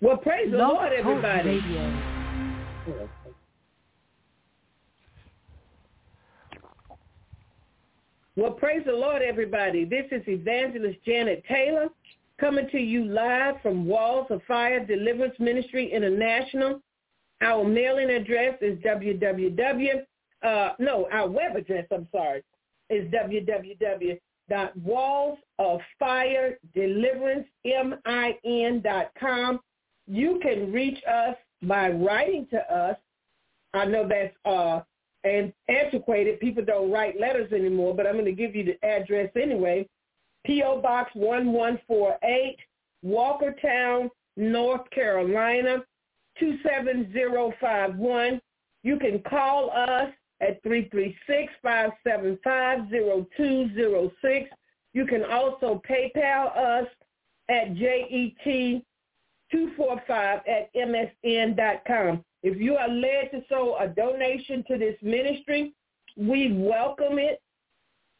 Well, praise the Lord, everybody. Radio. Well, praise the Lord, everybody. This is Evangelist Janet Taylor coming to you live from Walls of Fire Deliverance Ministry International. Our mailing address is www. Uh, no, our web address. I'm sorry, is www.wallsoffiredeliverancemin.com. You can reach us by writing to us. I know that's uh, and antiquated. People don't write letters anymore, but I'm going to give you the address anyway. P.O. Box 1148, Walkertown, North Carolina, 27051. You can call us at 336-575-0206. You can also PayPal us at JET245 at MSN.com. If you are led to sow a donation to this ministry, we welcome it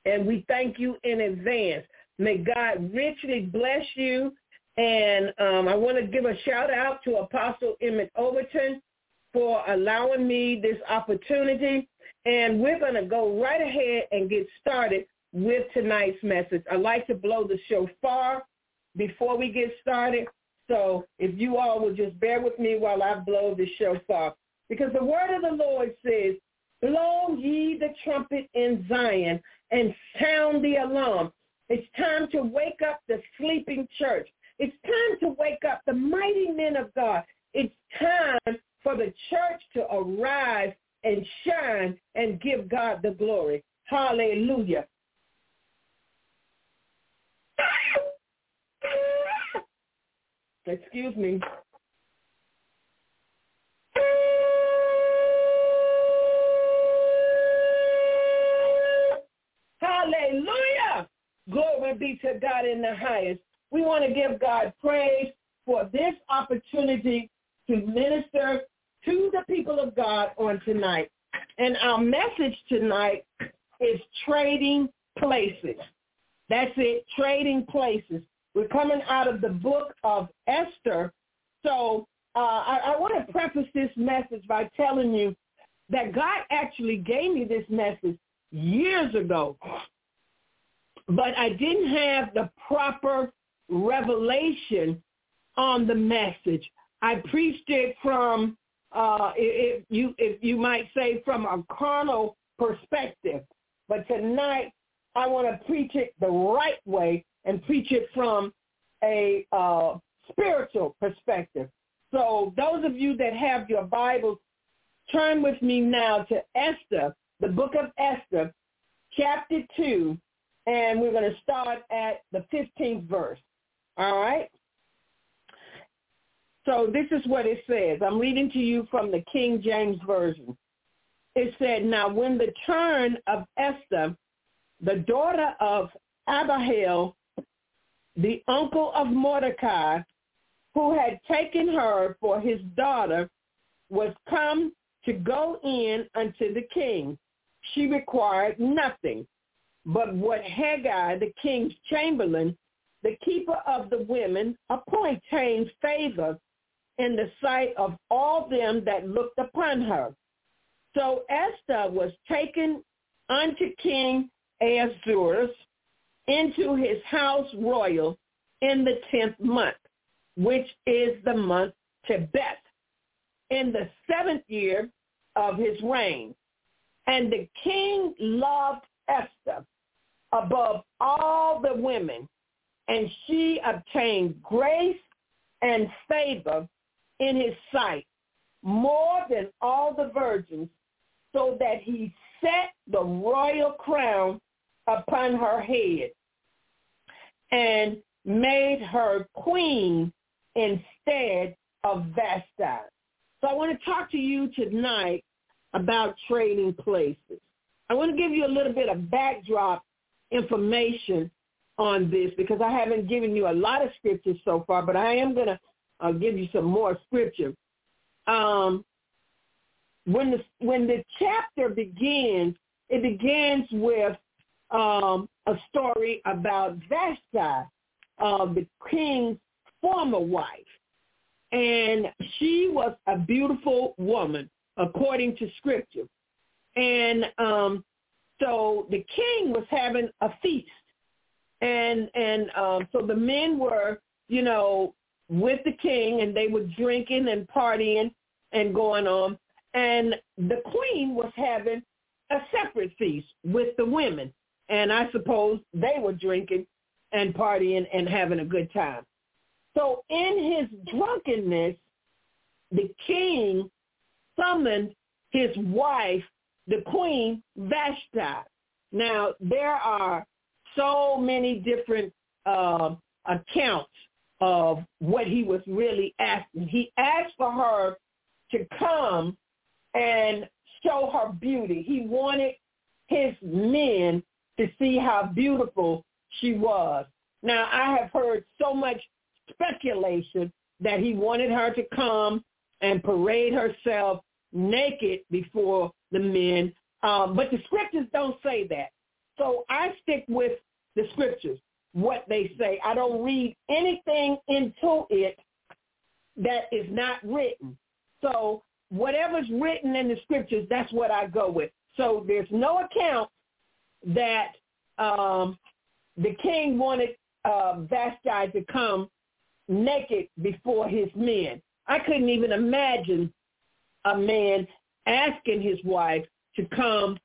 and we thank you in advance. May God richly bless you. And um, I want to give a shout out to Apostle Emmett Overton for allowing me this opportunity. And we're going to go right ahead and get started with tonight's message. I'd like to blow the shofar before we get started. So if you all will just bear with me while I blow the shofar. Because the word of the Lord says, blow ye the trumpet in Zion and sound the alarm. It's time to wake up the sleeping church. It's time to wake up the mighty men of God. It's time for the church to arise and shine and give God the glory. Hallelujah. Excuse me. Hallelujah. Glory be to God in the highest. We want to give God praise for this opportunity to minister to the people of God on tonight. And our message tonight is trading places. That's it, trading places. We're coming out of the book of Esther. So uh, I, I want to preface this message by telling you that God actually gave me this message years ago, but I didn't have the proper revelation on the message. I preached it from, uh, if you if you might say, from a carnal perspective. But tonight, I want to preach it the right way and preach it from a uh, spiritual perspective. So those of you that have your Bibles, turn with me now to Esther, the book of Esther, chapter 2, and we're going to start at the 15th verse. All right? So this is what it says. I'm reading to you from the King James Version. It said, Now when the turn of Esther, the daughter of Abihail, the uncle of Mordecai, who had taken her for his daughter, was come to go in unto the king, she required nothing but what Hegai, the king's chamberlain, the keeper of the women, appointed favor in the sight of all them that looked upon her. So Esther was taken unto King Ahasuerus into his house royal in the tenth month, which is the month Tebeth, in the seventh year of his reign. And the king loved Esther above all the women, and she obtained grace and favor in his sight more than all the virgins, so that he set the royal crown upon her head and made her queen instead of Vashti. So I want to talk to you tonight about trading places. I want to give you a little bit of backdrop information on this because I haven't given you a lot of scriptures so far, but I am going to uh, give you some more scripture. Um, when the when the chapter begins, it begins with um, a story about Vashti, uh, the king's former wife. and she was a beautiful woman according to scripture. And um, so the king was having a feast, and and um, so the men were, you know, with the king, and they were drinking and partying and going on, and the queen was having a separate feast with the women, and I suppose they were drinking and partying and having a good time. So in his drunkenness, the king summoned his wife, the queen Vashti. Now, there are so many different uh, accounts of what he was really asking. He asked for her to come and show her beauty. He wanted his men to see how beautiful she was. Now, I have heard so much speculation that he wanted her to come and parade herself naked before the men. Um, but the scriptures don't say that. So I stick with the scriptures, what they say. I don't read anything into it that is not written. So whatever's written in the scriptures, that's what I go with. So there's no account that um, the king wanted uh, Vashti to come naked before his men. I couldn't even imagine a man asking his wife to come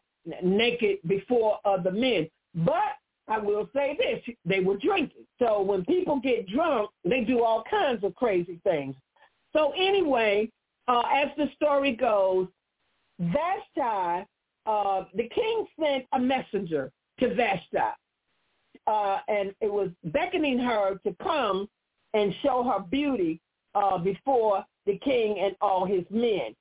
naked before other men. But I will say this, they were drinking. So when people get drunk, they do all kinds of crazy things. So anyway, uh, as the story goes, Vashti, uh, the king sent a messenger to Vashti, uh, and it was beckoning her to come and show her beauty uh, before the king and all his men.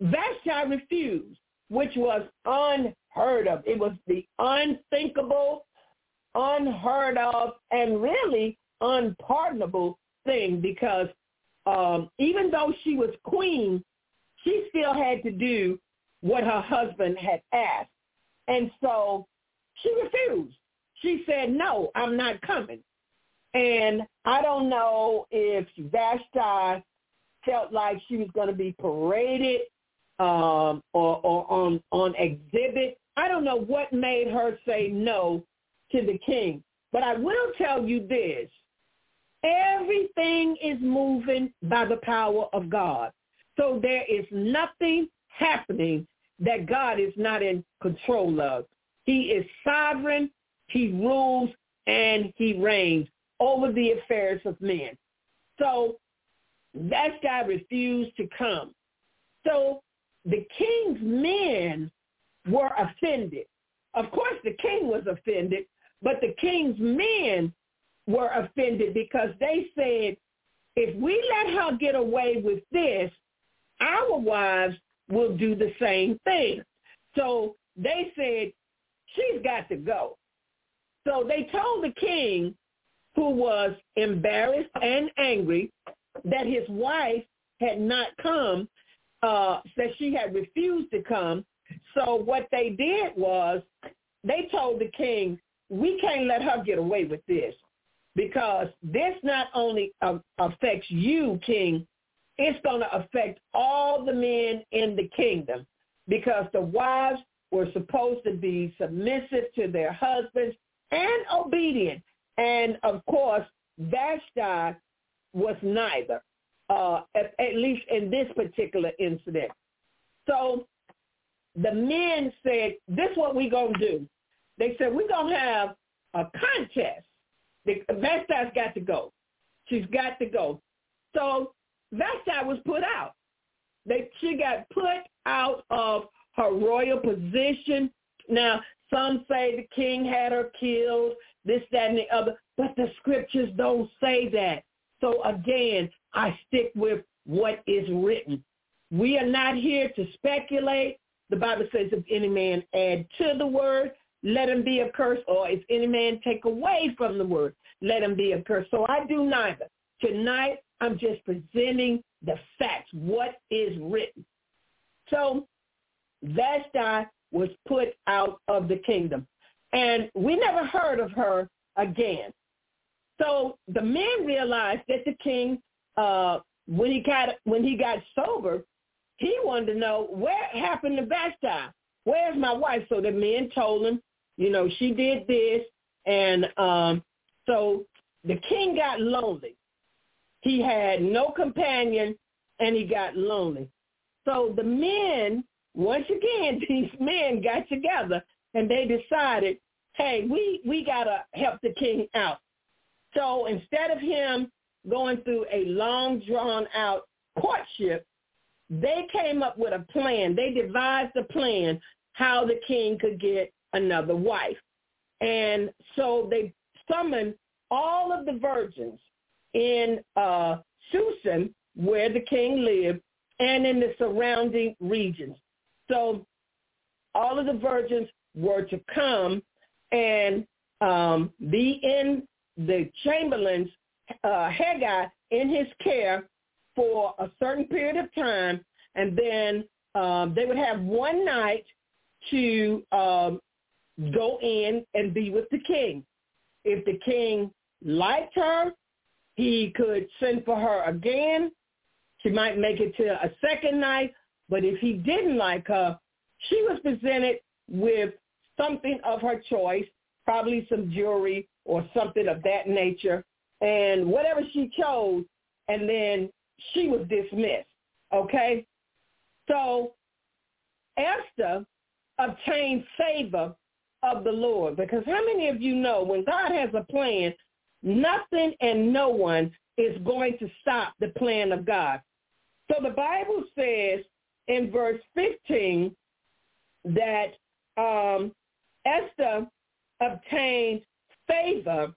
Vashti refused, which was unheard of. It was the unthinkable, unheard of, and really unpardonable thing because um, even though she was queen, she still had to do what her husband had asked. And so she refused. She said, no, I'm not coming. And I don't know if Vashti felt like she was going to be paraded um, or, or on, on exhibit. I don't know what made her say no to the king. But I will tell you this. Everything is moving by the power of God. So there is nothing happening that God is not in control of. He is sovereign. He rules and he reigns over the affairs of men. So that guy refused to come. So the king's men were offended. Of course, the king was offended, but the king's men were offended because they said, if we let her get away with this, our wives will do the same thing. So they said, she's got to go. So they told the king who was embarrassed and angry that his wife had not come, uh, that she had refused to come. So what they did was they told the king, we can't let her get away with this because this not only uh, affects you, king, it's going to affect all the men in the kingdom because the wives were supposed to be submissive to their husbands and obedient. And of course, Vashti was neither, uh, at, at least in this particular incident. So the men said, this is what we're going to do. They said, we're going to have a contest. The, Vashti's got to go. She's got to go. So Vashti was put out. They, she got put out of her royal position. Now, some say the king had her killed this, that, and the other. But the scriptures don't say that. So again, I stick with what is written. We are not here to speculate. The Bible says if any man add to the word, let him be a curse, or if any man take away from the word, let him be a curse. So I do neither. Tonight, I'm just presenting the facts, what is written. So Vashti was put out of the kingdom. And we never heard of her again. So the men realized that the king uh, when he got when he got sober, he wanted to know what happened to Vashti. Where's my wife? So the men told him, you know, she did this, and um, so the king got lonely. He had no companion, and he got lonely. So the men, once again, these men got together and they decided, hey, we we gotta help the king out. So instead of him going through a long drawn out courtship, they came up with a plan. They devised a plan how the king could get another wife. And so they summoned all of the virgins in uh, Susan, where the king lived, and in the surrounding regions. So all of the virgins were to come and um, be in the chamberlain's uh, Hegai in his care for a certain period of time, and then um, they would have one night to um, go in and be with the king. If the king liked her, he could send for her again. She might make it to a second night, but if he didn't like her, she was presented with something of her choice, probably some jewelry or something of that nature, and whatever she chose, and then she was dismissed. Okay? So Esther obtained favor of the Lord because how many of you know when God has a plan, nothing and no one is going to stop the plan of God. So the Bible says in verse 15 that um, Esther obtained favor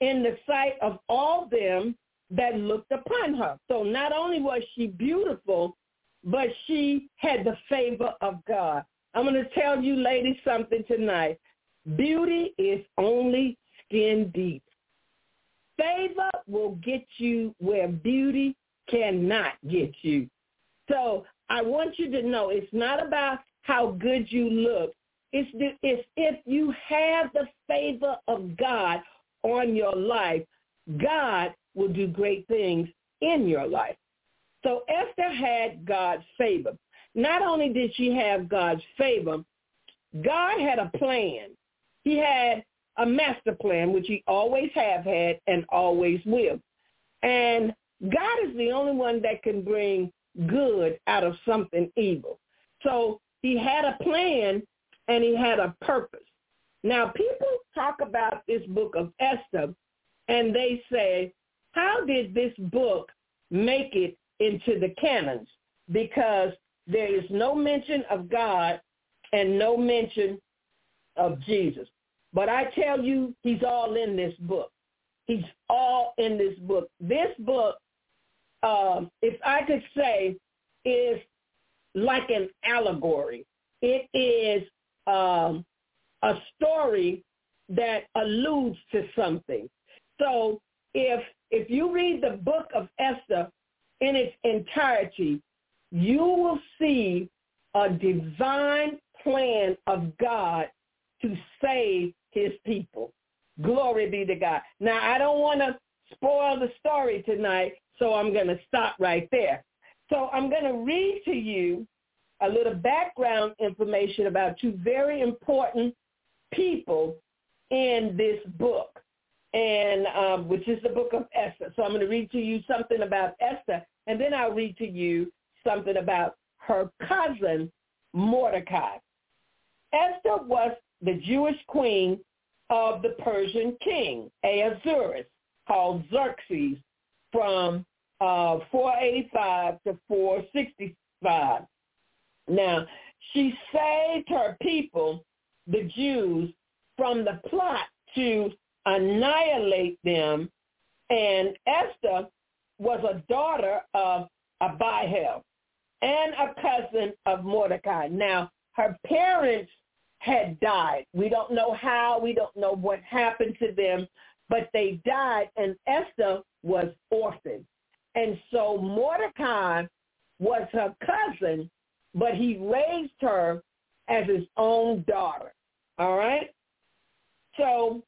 in the sight of all them that looked upon her. So not only was she beautiful, but she had the favor of God. I'm going to tell you ladies something tonight. Beauty is only skin deep. Favor will get you where beauty cannot get you. So I want you to know it's not about how good you look. It's, the, it's if you have the favor of God on your life, God will do great things in your life. So Esther had God's favor. Not only did she have God's favor, God had a plan. He had a master plan, which he always have had and always will. And God is the only one that can bring good out of something evil. So he had a plan and he had a purpose. Now, people talk about this book of Esther and they say, how did this book make it into the canons? Because there is no mention of God and no mention of Jesus. But I tell you, he's all in this book. He's all in this book. This book, um, if I could say, is like an allegory. It is um, a story that alludes to something. So if if you read the book of Esther in its entirety, you will see a divine plan of God to save his people. Glory be to God. Now, I don't want to spoil the story tonight, so I'm going to stop right there. So I'm going to read to you a little background information about two very important people in this book, and um, which is the book of Esther. So I'm going to read to you something about Esther, and then I'll read to you something about her cousin Mordecai. Esther was the Jewish queen of the Persian king, Ahasuerus, called Xerxes, from uh, 485 to 465. Now, she saved her people, the Jews, from the plot to annihilate them. And Esther was a daughter of Abihail and a cousin of Mordecai. Now, her parents had died. We don't know how. We don't know what happened to them, but they died, and Esther was orphaned. And so Mordecai was her cousin, but he raised her as his own daughter. All right? So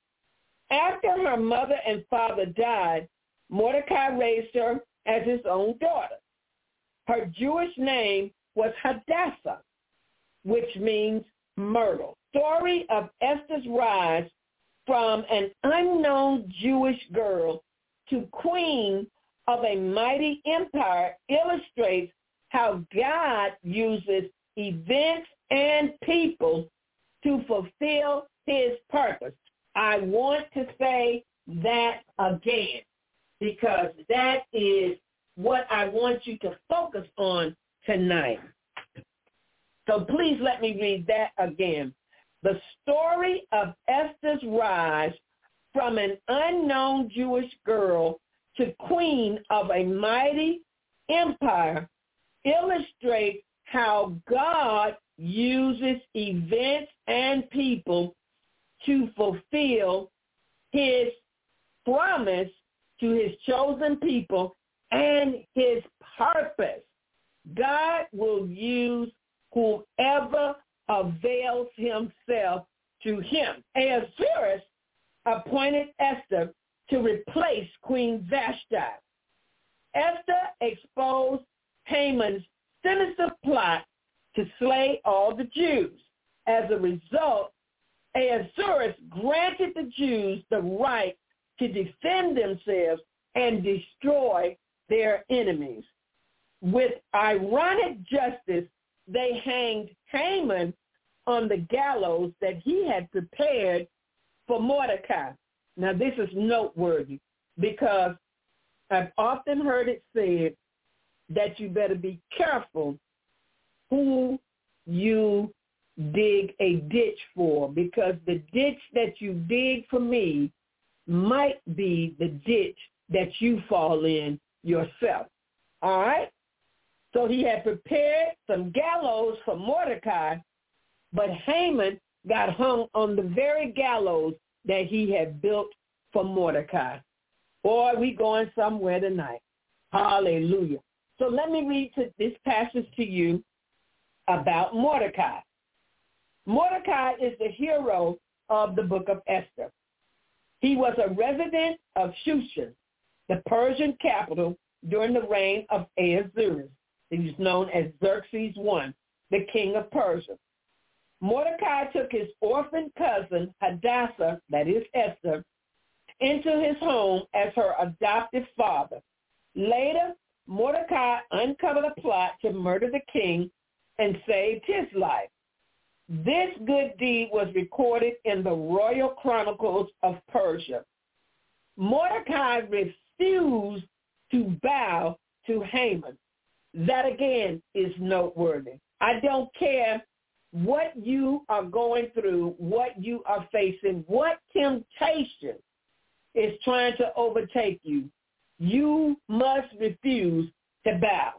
after her mother and father died, Mordecai raised her as his own daughter. Her Jewish name was Hadassah, which means myrtle. Story of Esther's rise from an unknown Jewish girl to queen of a mighty empire illustrates how God uses events and people to fulfill his purpose. I want to say that again because that is what I want you to focus on tonight. So please let me read that again. The story of Esther's rise from an unknown Jewish girl to queen of a mighty empire illustrates how God uses events and people to fulfill his promise to his chosen people and his purpose. God will use whoever avails himself to him. Ahasuerus appointed Esther to replace Queen Vashti. Esther exposed Haman's sinister plot to slay all the Jews. As a result, Ahasuerus granted the Jews the right to defend themselves and destroy their enemies. With ironic justice, they hanged Haman on the gallows that he had prepared for Mordecai. Now this is noteworthy because I've often heard it said that you better be careful who you dig a ditch for because the ditch that you dig for me might be the ditch that you fall in yourself. All right? So he had prepared some gallows for Mordecai, but Haman got hung on the very gallows that he had built for Mordecai. Boy, we going somewhere tonight. Hallelujah. So let me read to this passage to you about Mordecai. Mordecai is the hero of the book of Esther. He was a resident of Shushan, the Persian capital during the reign of Ahasuerus. He was known as Xerxes I, the king of Persia. Mordecai took his orphan cousin, Hadassah, that is Esther, into his home as her adoptive father. Later, Mordecai uncovered a plot to murder the king and saved his life. This good deed was recorded in the Royal Chronicles of Persia. Mordecai refused to bow to Haman. That again is noteworthy. I don't care what you are going through, what you are facing, what temptation is trying to overtake you. You must refuse to bow.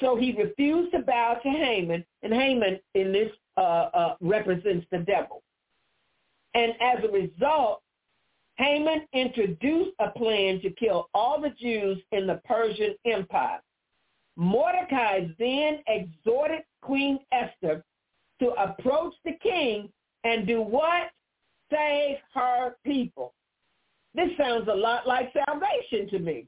So he refused to bow to Haman, and Haman in this uh, uh, represents the devil. And as a result, Haman introduced a plan to kill all the Jews in the Persian Empire. Mordecai then exhorted Queen Esther to approach the king and do what? Save her people. This sounds a lot like salvation to me.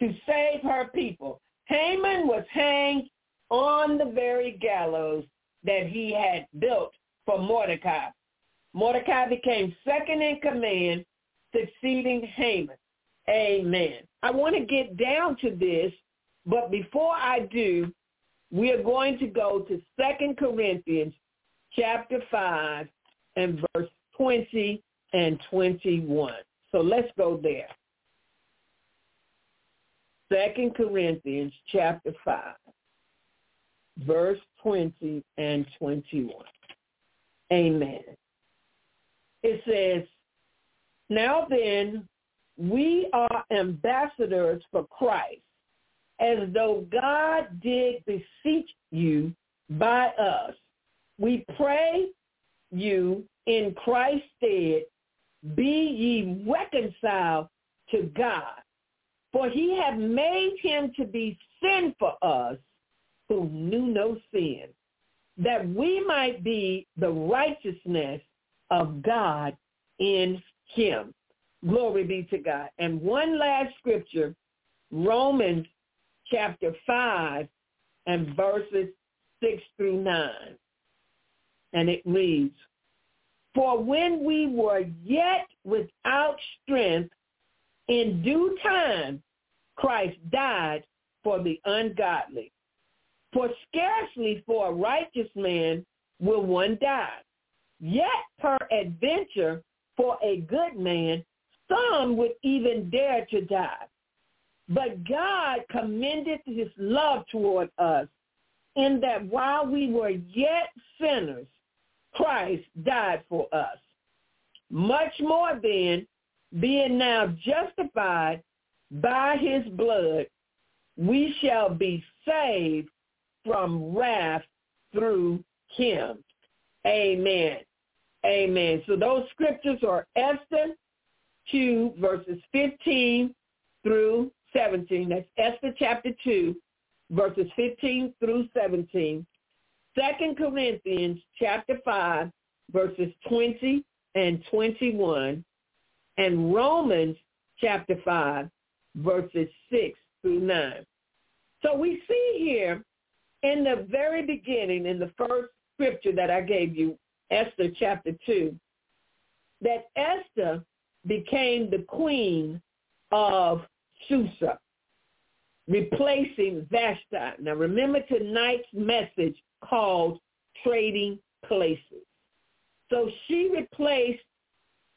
To save her people. Haman was hanged on the very gallows that he had built for Mordecai. Mordecai became second in command, succeeding Haman. Amen. I want to get down to this, but before I do, we are going to go to Second Corinthians chapter 5 and verse 20 and 21. So let's go there. Second Corinthians chapter 5, verse 20 and 21. Amen. It says, Now then, we are ambassadors for Christ, as though God did beseech you by us. We pray you in Christ's stead, be ye reconciled to God. For he hath made him to be sin for us who knew no sin, that we might be the righteousness of God in him. Glory be to God. And one last scripture, Romans chapter 5 and verses 6 through 9. And it reads, For when we were yet without strength, in due time Christ died for the ungodly. For scarcely for a righteous man will one die. Yet peradventure for a good man, some would even dare to die. But God commended his love toward us in that while we were yet sinners, Christ died for us. Much more then, being now justified by his blood, we shall be saved from wrath through him. Amen. Amen. So those scriptures are Esther 2 verses 15 through 17. That's Esther chapter 2 verses 15 through 17. Second Corinthians chapter 5 verses 20 and 21 and Romans chapter 5 verses 6 through 9. So we see here in the very beginning, in the first scripture that I gave you, Esther chapter 2, that Esther became the queen of Susa, replacing Vashti. Now remember tonight's message called Trading Places. So she replaced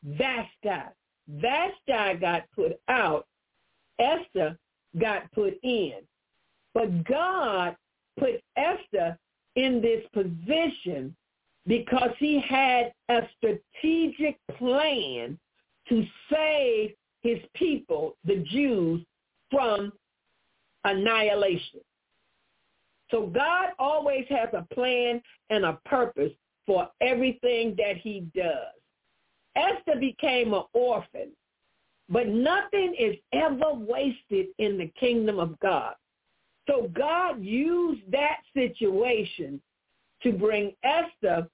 Vashti. Vashti got put out. Esther got put in. But God put Esther in this position because he had a strategic plan to save his people, the Jews, from annihilation. So God always has a plan and a purpose for everything that he does. Esther became an orphan, but nothing is ever wasted in the kingdom of God. So God used that situation to bring Esther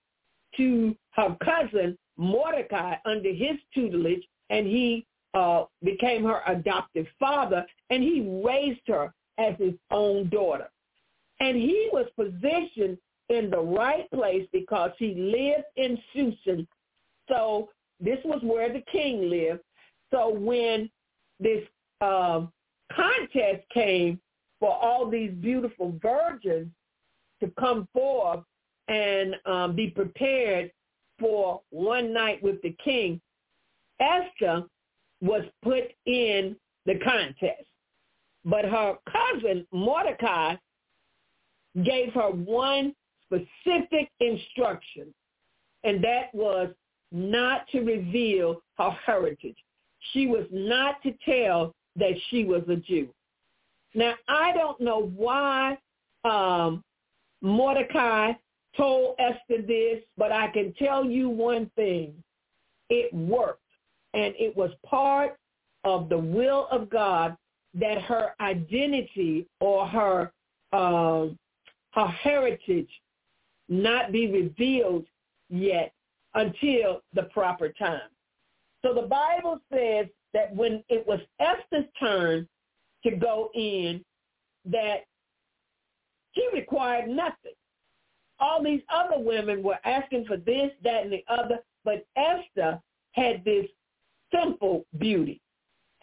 to her cousin Mordecai under his tutelage, and he uh, became her adoptive father, and he raised her as his own daughter. And he was positioned in the right place because he lived in Susan. So this was where the king lived. So when this um, contest came for all these beautiful virgins to come forth and um, be prepared for one night with the king, Esther was put in the contest. But her cousin, Mordecai, gave her one specific instruction, and that was not to reveal her heritage. She was not to tell that she was a Jew. Now, I don't know why um, Mordecai told Esther this, but I can tell you one thing. It worked. And it was part of the will of God that her identity or her uh, her heritage not be revealed yet until the proper time. So the Bible says that when it was Esther's turn to go in, that she required nothing all these other women were asking for this, that, and the other, but Esther had this simple beauty,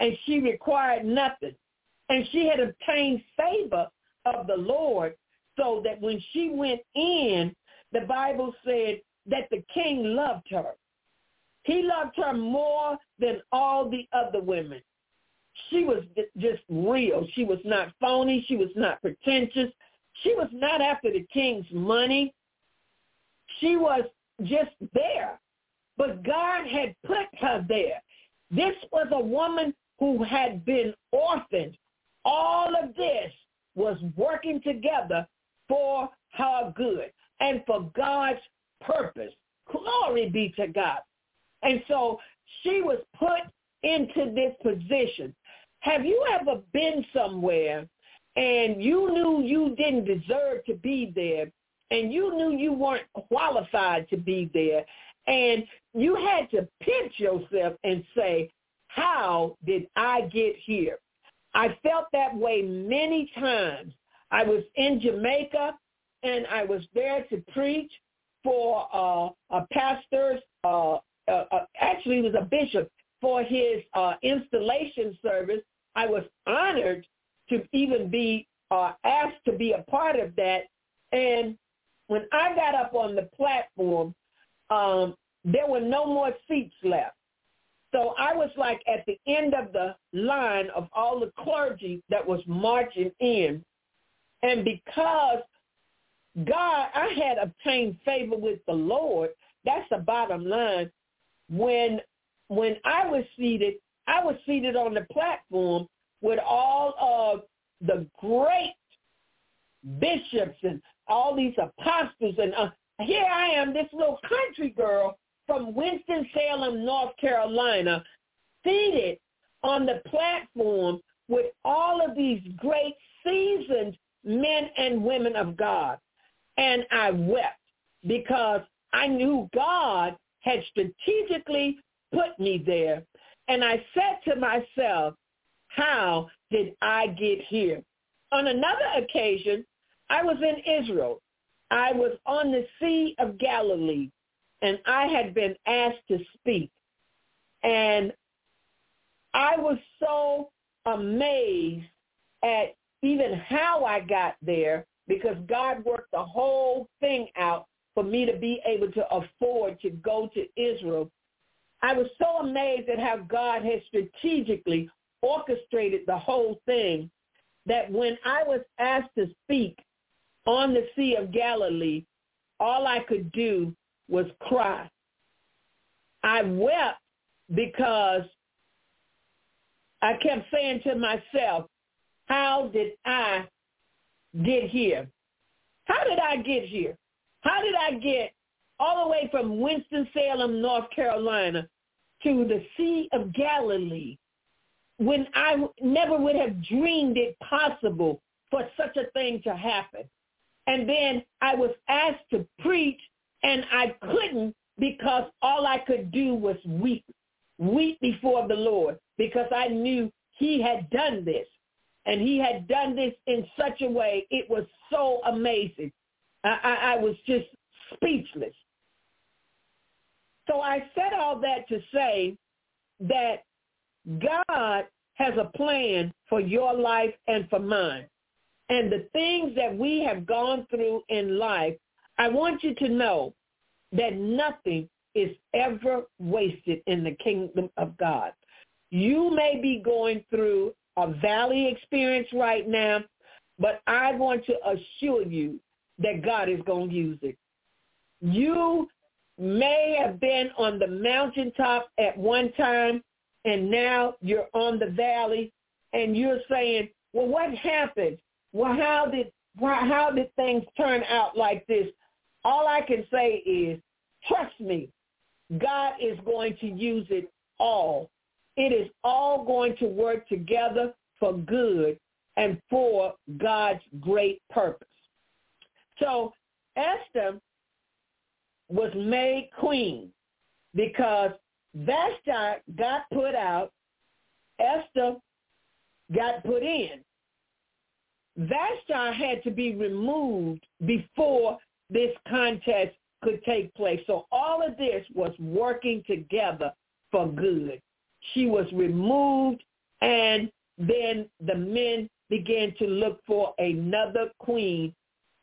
and she required nothing. And she had obtained favor of the Lord so that when she went in, the Bible said that the king loved her. He loved her more than all the other women. She was just real. She was not phony. She was not pretentious. She was not after the king's money. She was just there. But God had put her there. This was a woman who had been orphaned. All of this was working together for her good and for God's purpose. Glory be to God. And so she was put into this position. Have you ever been somewhere and you knew you didn't deserve to be there and you knew you weren't qualified to be there and you had to pinch yourself and say, how did I get here? I felt that way many times. I was in Jamaica and I was there to preach for uh, a pastor's, uh, uh, uh, actually it was a bishop, for his uh, installation service. I was honored to even be uh, asked to be a part of that. And when I got up on the platform, um, there were no more seats left. So I was like at the end of the line of all the clergy that was marching in. And because God, I had obtained favor with the Lord, that's the bottom line. When when I was seated, I was seated on the platform with all of the great bishops and all these apostles. And uh, here I am, this little country girl from Winston-Salem, North Carolina, seated on the platform with all of these great seasoned men and women of God. And I wept because I knew God had strategically put me there. And I said to myself, how did I get here? On another occasion, I was in Israel. I was on the Sea of Galilee, and I had been asked to speak. And I was so amazed at even how I got there because God worked the whole thing out for me to be able to afford to go to Israel. I was so amazed at how God had strategically orchestrated the whole thing that when I was asked to speak on the Sea of Galilee, all I could do was cry. I wept because I kept saying to myself, how did I get here? How did I get here? How did I get all the way from Winston-Salem, North Carolina to the Sea of Galilee when I never would have dreamed it possible for such a thing to happen. And then I was asked to preach and I couldn't because all I could do was weep, weep before the Lord because I knew he had done this. And he had done this in such a way, it was so amazing. I, I, I was just speechless. So I said all that to say that God has a plan for your life and for mine. And the things that we have gone through in life, I want you to know that nothing is ever wasted in the kingdom of God. You may be going through a valley experience right now, but I want to assure you that God is going to use it. You may have been on the mountaintop at one time and now you're on the valley and you're saying, well, what happened? Well, how did, how did things turn out like this? All I can say is, trust me, God is going to use it all. It is all going to work together for good and for God's great purpose. So Esther was made queen because Vashti got put out, Esther got put in. Vashti had to be removed before this contest could take place. So all of this was working together for good. She was removed and then the men began to look for another queen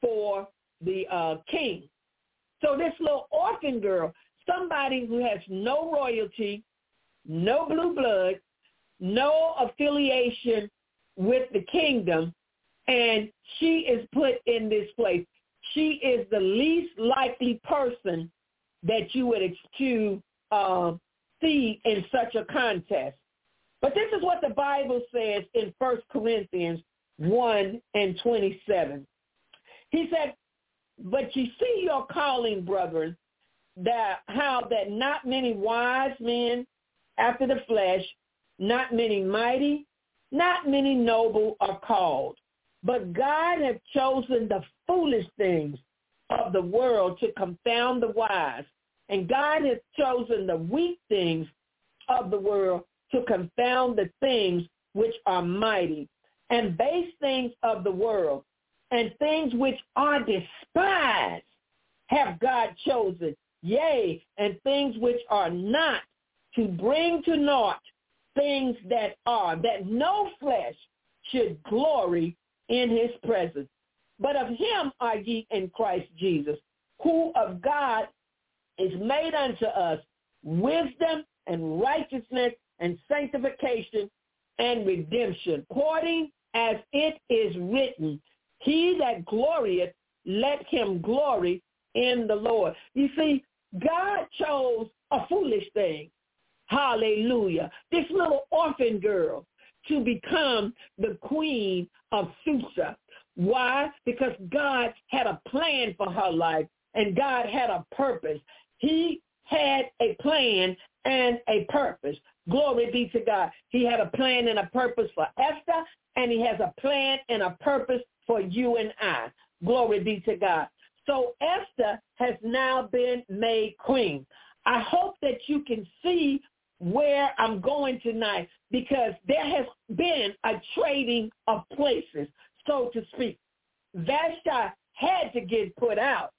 for the uh, king. So this little orphan girl, somebody who has no royalty, no blue blood, no affiliation with the kingdom, and she is put in this place. She is the least likely person that you would expect to uh, see in such a contest. But this is what the Bible says in 1 Corinthians 1 and 27. He said, but you see your calling, brethren, that how that not many wise men after the flesh, not many mighty, not many noble are called. But God hath chosen the foolish things of the world to confound the wise. And God has chosen the weak things of the world to confound the things which are mighty, and base things of the world, and things which are despised have God chosen, yea, and things which are not, to bring to naught things that are, that no flesh should glory in his presence. But of him are ye in Christ Jesus, who of God is made unto us wisdom and righteousness and sanctification and redemption, according as it is written, he that glorieth, let him glory in the Lord. You see, God chose a foolish thing. Hallelujah. This little orphan girl to become the queen of Susa. Why? Because God had a plan for her life and God had a purpose. He had a plan and a purpose. Glory be to God. He had a plan and a purpose for Esther, and he has a plan and a purpose for you and I. Glory be to God. So Esther has now been made queen. I hope that you can see where I'm going tonight because there has been a trading of places, so to speak. Vashti had to get put out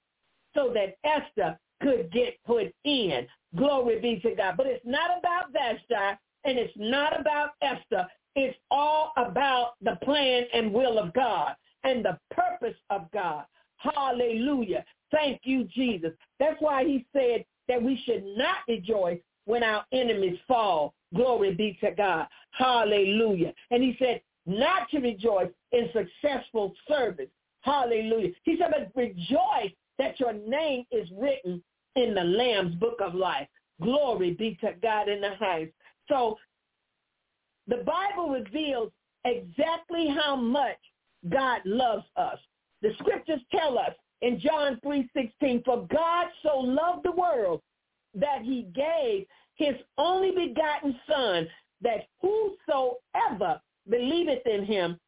so that Esther could get put in. Glory be to God. But it's not about Vashti and it's not about Esther. It's all about the plan and will of God and the purpose of God. Hallelujah. Thank you, Jesus. That's why he said that we should not rejoice when our enemies fall. Glory be to God. Hallelujah. And he said not to rejoice in successful service. Hallelujah. He said, but rejoice that your name is written in the Lamb's book of life. Glory be to God in the highest. So the Bible reveals exactly how much God loves us. The scriptures tell us in John 3:16, for God so loved the world that he gave his only begotten son, that whosoever believeth in him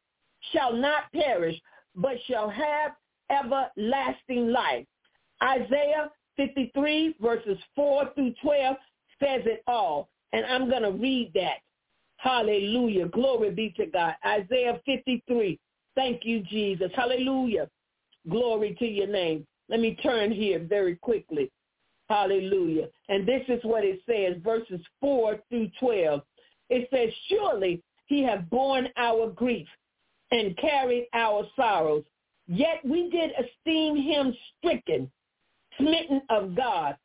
shall not perish, but shall have everlasting life. Isaiah 53 verses 4 through 12 says it all. And I'm going to read that. Hallelujah. Glory be to God. Isaiah 53. Thank you, Jesus. Hallelujah. Glory to your name. Let me turn here very quickly. Hallelujah. And this is what it says, verses 4 through 12. It says, surely he have borne our grief and carried our sorrows. Yet we did esteem him stricken, smitten of God.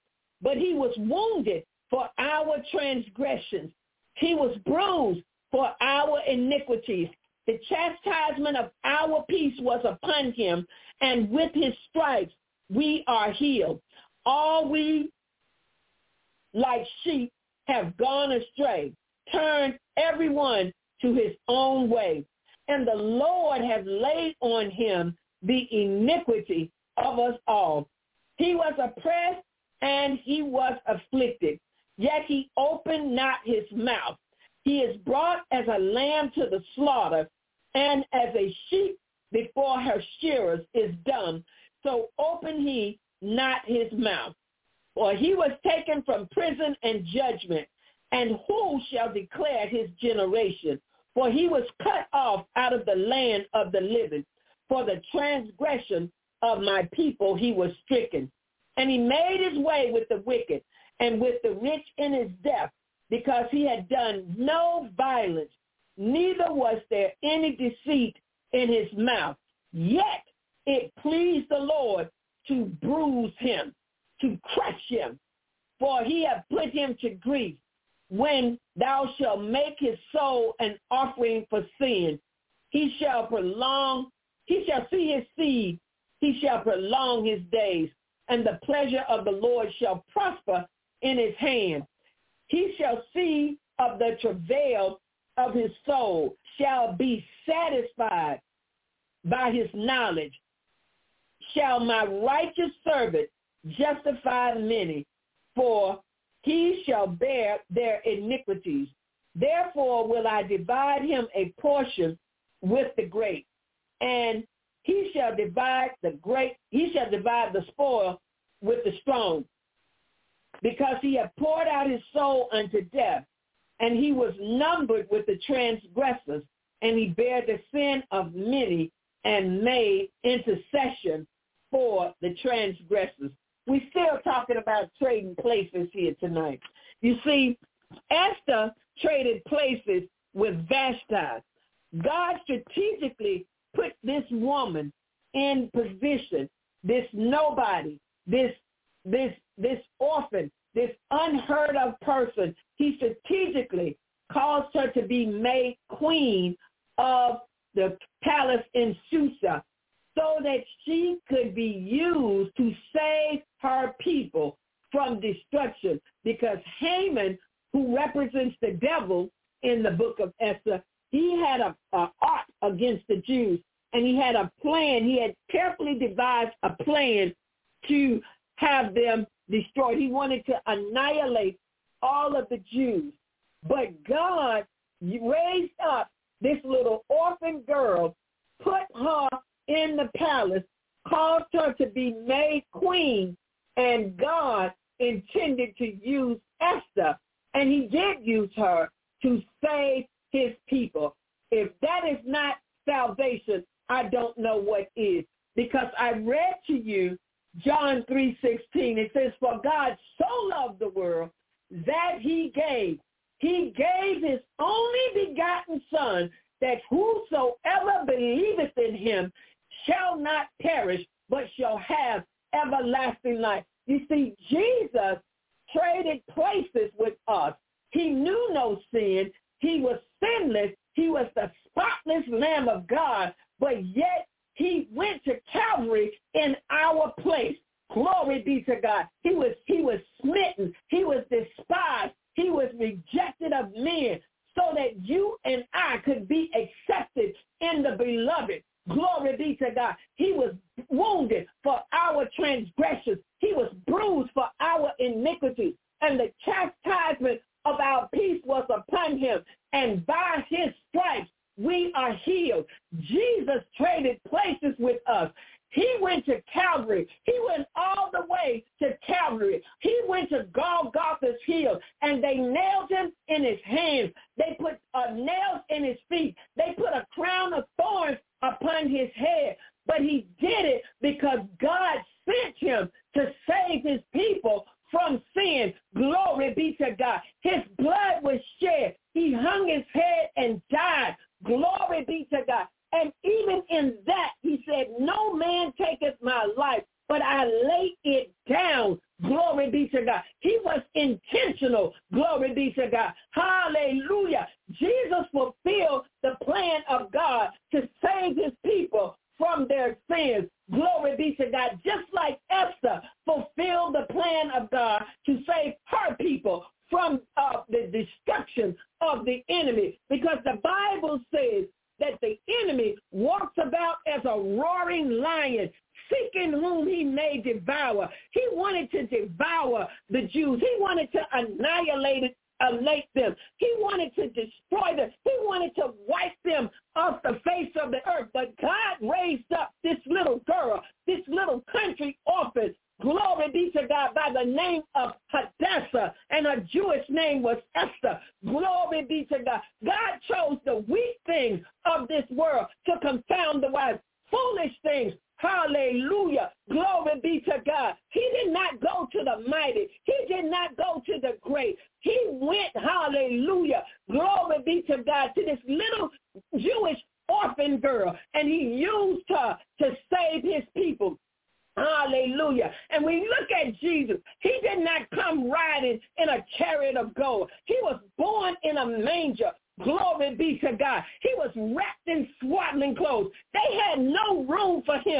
But he was wounded for our transgressions. He was bruised for our iniquities. The chastisement of our peace was upon him, and with his stripes we are healed. All we, like sheep, have gone astray, turned everyone to his own way. And the Lord has laid on him the iniquity of us all. He was oppressed and he was afflicted, yet he opened not his mouth. He is brought as a lamb to the slaughter, and as a sheep before her shearers is dumb, so open he not his mouth. For he was taken from prison and judgment, and who shall declare his generation? For he was cut off out of the land of the living. For the transgression of my people he was stricken. And he made his way with the wicked and with the rich in his death, because he had done no violence, neither was there any deceit in his mouth. Yet it pleased the Lord to bruise him, to crush him, for he hath put him to grief. When thou shalt make his soul an offering for sin, he shall prolong, he shall see his seed, he shall prolong his days, and the pleasure of the Lord shall prosper in his hand. He shall see of the travail of his soul, shall be satisfied by his knowledge. Shall my righteous servant justify many, for he shall bear their iniquities. Therefore will I divide him a portion with the great, and he shall divide the great, he shall divide the spoil with the strong, because he hath poured out his soul unto death, and he was numbered with the transgressors, and he bare the sin of many and made intercession for the transgressors. We're still talking about trading places here tonight. You see, Esther traded places with Vashti. God strategically put this woman in position, this nobody, this this this orphan, this unheard of person. He strategically caused her to be made queen of the palace in Susa so that she could be used to save her people from destruction because Haman, who represents the devil in the book of Esther, he had a, a art against the Jews and he had a plan. He had carefully devised a plan to have them destroyed. He wanted to annihilate all of the Jews. But God raised up this little orphan girl, put her in the palace, caused her to be made queen, and God intended to use Esther, and he did use her to save his people. If that is not salvation, I don't know what is. Because I read to you John 3.16. It says, For God so loved the world that he gave. He gave his only begotten son that whosoever believeth in him shall not perish, but shall have everlasting life. You see, Jesus traded places with us. He knew no sin. He was sinless. He was the spotless Lamb of God, but yet he went to Calvary in our place. Glory be to God. He was he was smitten. He was despised. He was rejected of men so that you and I could be accepted in the beloved. Glory be to God. He was wounded for our transgressions. He was bruised for our iniquities. And the chastisement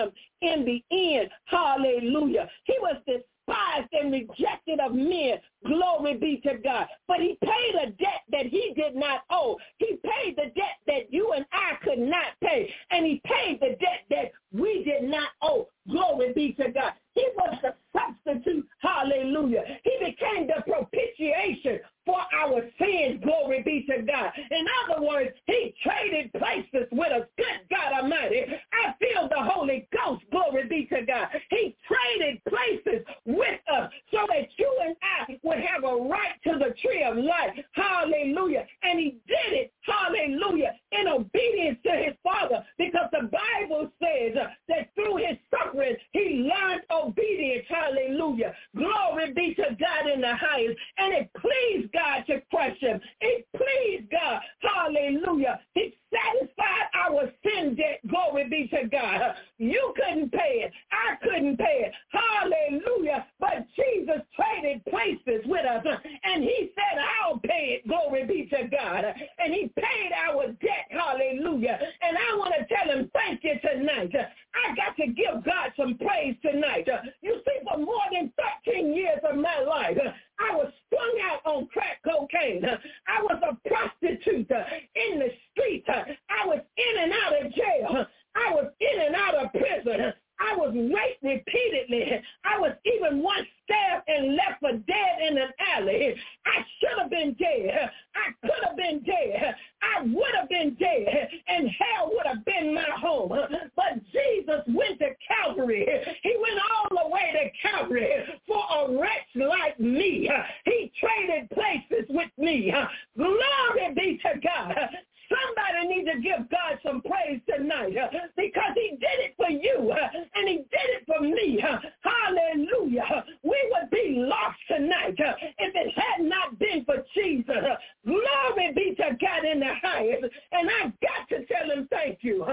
him in the end. Hallelujah. He was despised and rejected of men. Glory be to God. But he paid a debt that he did not owe. He paid the debt that you and I could not pay. And he paid the debt that we did not owe. Glory be to God. He was the substitute. Hallelujah. He became the propitiation for our sins. Glory be to God. In other words, he traded places with us. Good God Almighty. I feel the Holy Ghost. Glory be to God. He traded places with us so that you and I would have a right to the tree of life. Hallelujah. And he did it. Hallelujah. In obedience to his father because the Bible says that through his suffering, he learned obedience Hallelujah. Glory be to God in the highest. And it pleased God to crush him. It pleased God. Hallelujah. He satisfied our sin debt. Glory be to God. You couldn't pay it. I couldn't pay it. Hallelujah. But Jesus traded places with us. And he said, I'll pay it. Glory be to God. And he paid our debt. Hallelujah. And I want to tell him thank you tonight. I got to give God some praise tonight. You see, for more than 13 years of my life, I was strung out on crack cocaine. I was a prostitute in the street. I was in and out of jail. I was in and out of prison. I was raped repeatedly. I was even once stabbed and left for dead in an alley. I should have been dead. I could have been dead. I would have been dead. And hell would have been my home. But Jesus went to Calvary. He went all the way to Calvary for a wretch like me. He traded places with me. Glory be to God. Somebody needs to give God some praise tonight uh, because he did it for you uh, and he did it for me. Uh, hallelujah. We would be lost tonight if it had not been for Jesus. Glory be to God in the highest. And I've got to tell him thank you.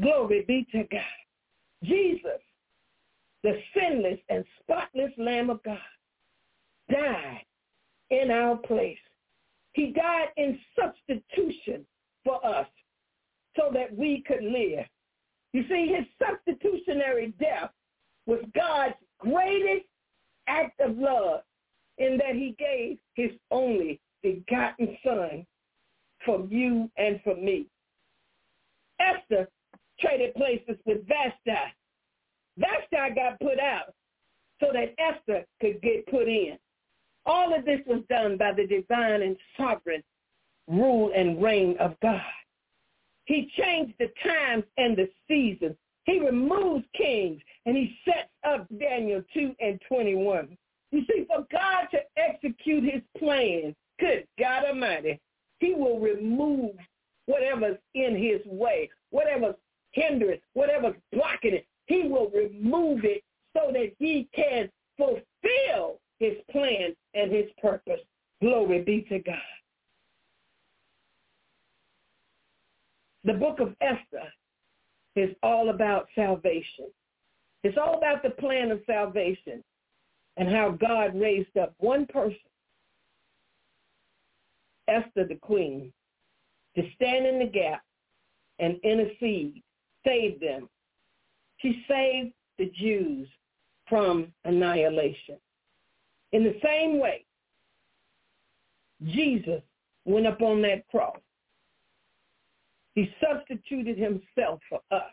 Glory be to God. Jesus, the sinless and spotless Lamb of God, died in our place. He died in substitution for us so that we could live. You see, his substitutionary death was God's greatest act of love in that he gave his only begotten son for you and for me. Esther traded places with Vashti. Vashti got put out so that Esther could get put in. All of this was done by the divine and sovereign rule and reign of God. He changed the times and the seasons. He removes kings and he sets up Daniel 2 and 21. You see, for God to execute his plan, good God Almighty, he will remove whatever's in his way, whatever's hindering, whatever's blocking it. He will remove it so that he can fulfill his plan and his purpose. Glory be to God. The book of Esther is all about salvation. It's all about the plan of salvation. and how God raised up one person, Esther the queen, to stand in the gap and intercede, save them. She saved the Jews from annihilation. In the same way, Jesus went up on that cross. He substituted himself for us.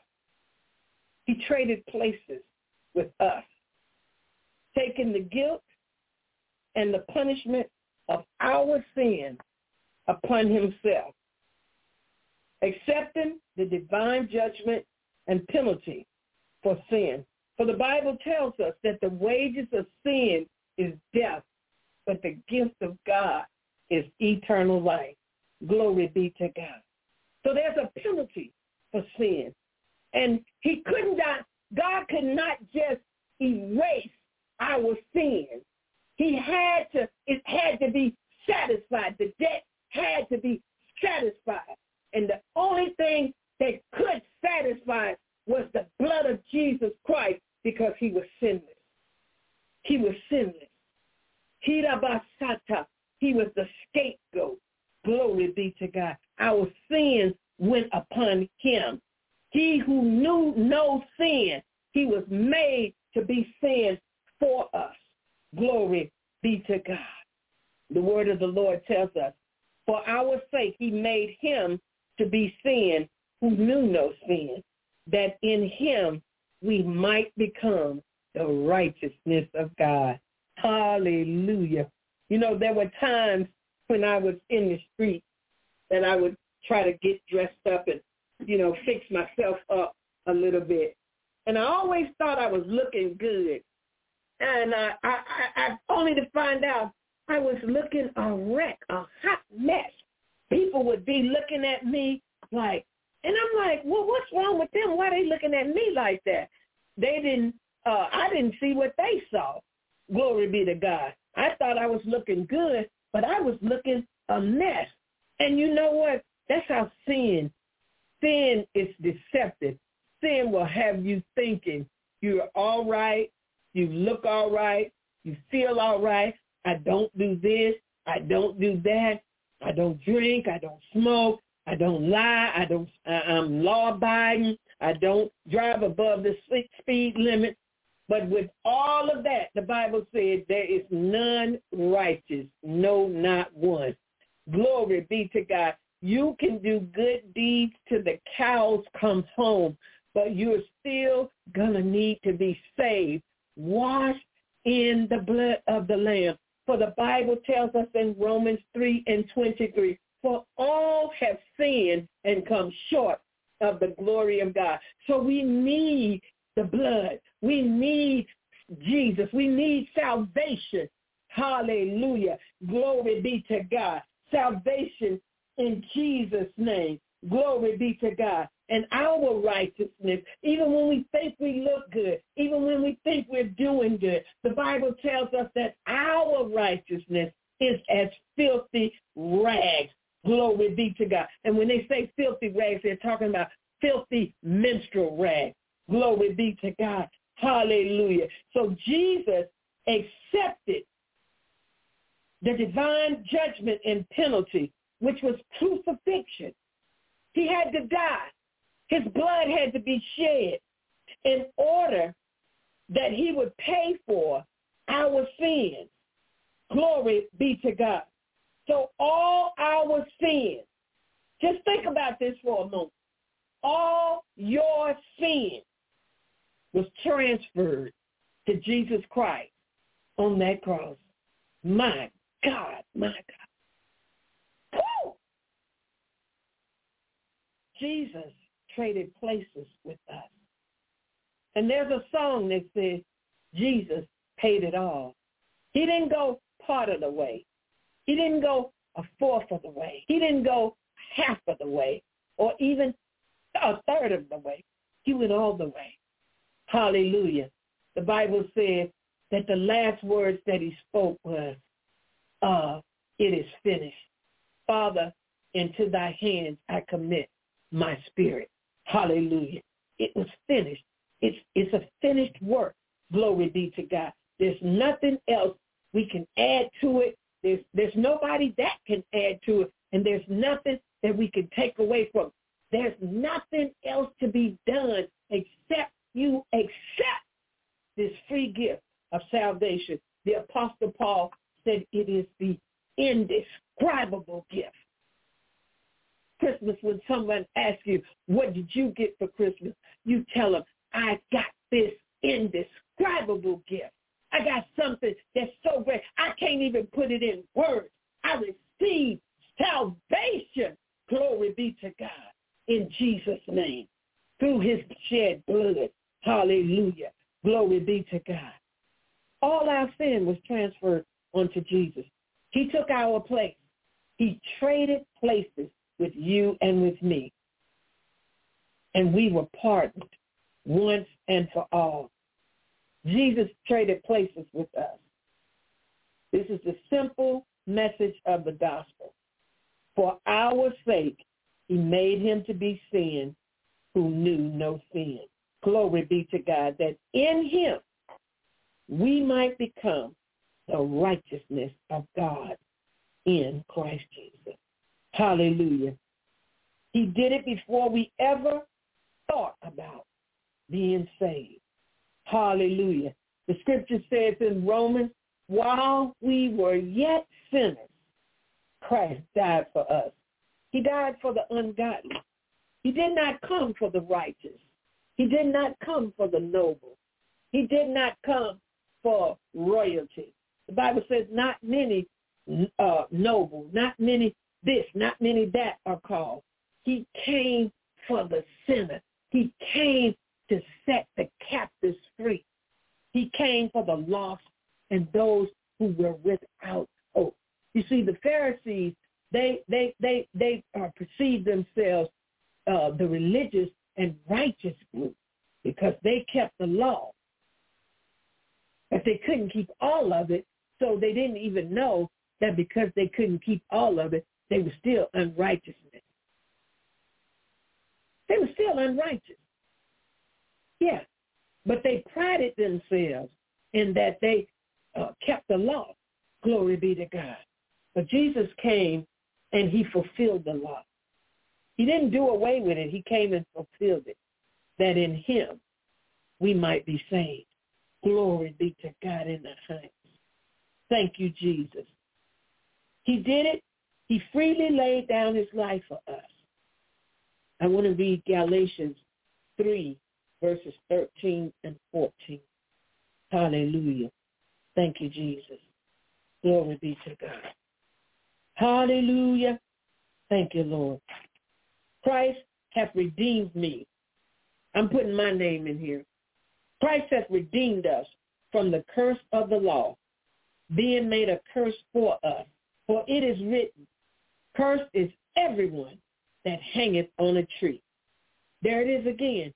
He traded places with us, taking the guilt and the punishment of our sin upon himself, accepting the divine judgment and penalty for sin. For the Bible tells us that the wages of sin is death, but the gift of God is eternal life. Glory be to God. So there's a penalty for sin. And he could not, God could not just erase our sin. He had to, it had to be satisfied. The debt had to be satisfied. And the only thing that could satisfy was the blood of Jesus Christ because he was sinless. He was sinless. Hirabasata. He was the scapegoat. Glory be to God. Our sins went upon him. He who knew no sin, he was made to be sin for us. Glory be to God. The word of the Lord tells us, for our sake he made him to be sin who knew no sin, that in him we might become the righteousness of God. Hallelujah. You know, there were times when I was in the street that I would try to get dressed up and, you know, fix myself up a little bit. And I always thought I was looking good. And I, I, I only to find out I was looking a wreck, a hot mess. People would be looking at me like, and I'm like, well, what's wrong with them? Why are they looking at me like that? They didn't, uh, I didn't see what they saw. Glory be to God. I thought I was looking good, but I was looking a mess. And you know what? That's how sin, sin is deceptive. Sin will have you thinking you're all right, you look all right, you feel all right. I don't do this, I don't do that, I don't drink, I don't smoke, I don't lie, I don't. I'm law abiding. I don't drive above the speed limit. But with all of that, the Bible said there is none righteous, no, not one. Glory be to God. You can do good deeds till the cows come home, but you're still going to need to be saved, washed in the blood of the Lamb. For the Bible tells us in Romans 3 and 23, for all have sinned and come short of the glory of God. So we need the blood. We need Jesus. We need salvation. Hallelujah. Glory be to God. Salvation in Jesus' name. Glory be to God. And our righteousness, even when we think we look good, even when we think we're doing good, the Bible tells us that our righteousness is as filthy rags. Glory be to God. And when they say filthy rags, they're talking about filthy menstrual rags. Glory be to God. Hallelujah. So Jesus accepted the divine judgment and penalty which was crucifixion. He had to die. His blood had to be shed in order that he would pay for our sins. Glory be to God. So all our sins, just think about this for a moment. All your sin was transferred to Jesus Christ on that cross. My God, my God. Jesus traded places with us. And there's a song that says, Jesus paid it all. He didn't go part of the way. He didn't go a fourth of the way. He didn't go half of the way or even a third of the way. He went all the way. Hallelujah. The Bible says that the last words that he spoke was, uh, it is finished. Father, into thy hands I commit my spirit. Hallelujah. It was finished. It's, it's a finished work. Glory be to God. There's nothing else we can add to it. There's there's nobody that can add to it, and there's nothing that we can take away from. There's nothing else to be done except you accept this free gift of salvation. The Apostle Paul said it is the indescribable gift. Christmas, when someone asks you, what did you get for Christmas? You tell them, I got this indescribable gift. I got something that's so great. I can't even put it in words. I received salvation. Glory be to God in Jesus' name through his shed blood. Hallelujah. Glory be to God. All our sin was transferred onto Jesus. He took our place. He traded places with you and with me. And we were pardoned once and for all. Jesus traded places with us. This is the simple message of the gospel. For our sake, he made him to be sin who knew no sin. Glory be to God that in him we might become the righteousness of God in Christ Jesus. Hallelujah. He did it before we ever thought about being saved. Hallelujah. The scripture says in Romans, while we were yet sinners, Christ died for us. He died for the ungodly. He did not come for the righteous. He did not come for the noble. He did not come for royalty. The Bible says not many uh, noble, not many this, not many that are called. He came for the sinner. He came to set the captives free. He came for the lost and those who were without hope. You see, the Pharisees, they they they they uh, perceived themselves uh, the religious and righteous group because they kept the law, but they couldn't keep all of it. So they didn't even know that because they couldn't keep all of it, they were still unrighteousness. They were still unrighteous. Yeah. But they prided themselves in that they uh, kept the law. Glory be to God. But Jesus came and he fulfilled the law. He didn't do away with it. He came and fulfilled it. That in him we might be saved. Glory be to God in the heights. Thank you, Jesus. He did it. He freely laid down his life for us. I want to read Galatians 3, verses 13 and 14. Hallelujah. Thank you, Jesus. Glory be to God. Hallelujah. Thank you, Lord. Christ hath redeemed me. I'm putting my name in here. Christ hath redeemed us from the curse of the law, being made a curse for us. For it is written, cursed is everyone that hangeth on a tree. There it is again.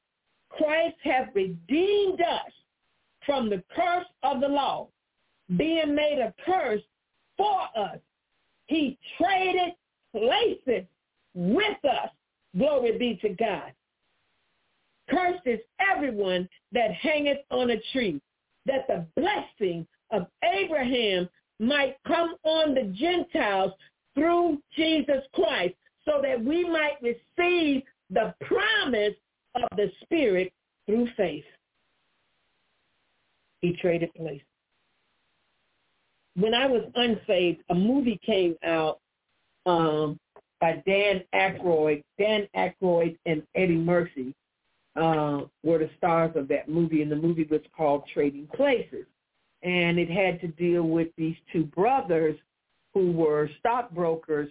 Christ hath redeemed us from the curse of the law, being made a curse for us. He traded places with us. Glory be to God. Cursed is everyone that hangeth on a tree, that the blessing of Abraham might come on the Gentiles through Jesus Christ, so that we might receive the promise of the Spirit through faith. He traded place. When I was unsaved, a movie came out um, by Dan Aykroyd. Dan Aykroyd and Eddie Murphy uh, were the stars of that movie, and the movie was called Trading Places. And it had to deal with these two brothers who were stockbrokers,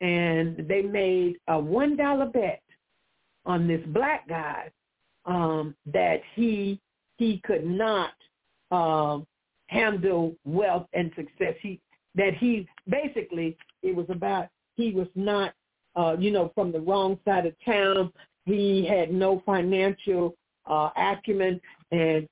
and they made a $1 bet on this black guy um, that he he could not um, handle wealth and success. He that he basically it was about he was not uh, you know from the wrong side of town. He had no financial uh, acumen, and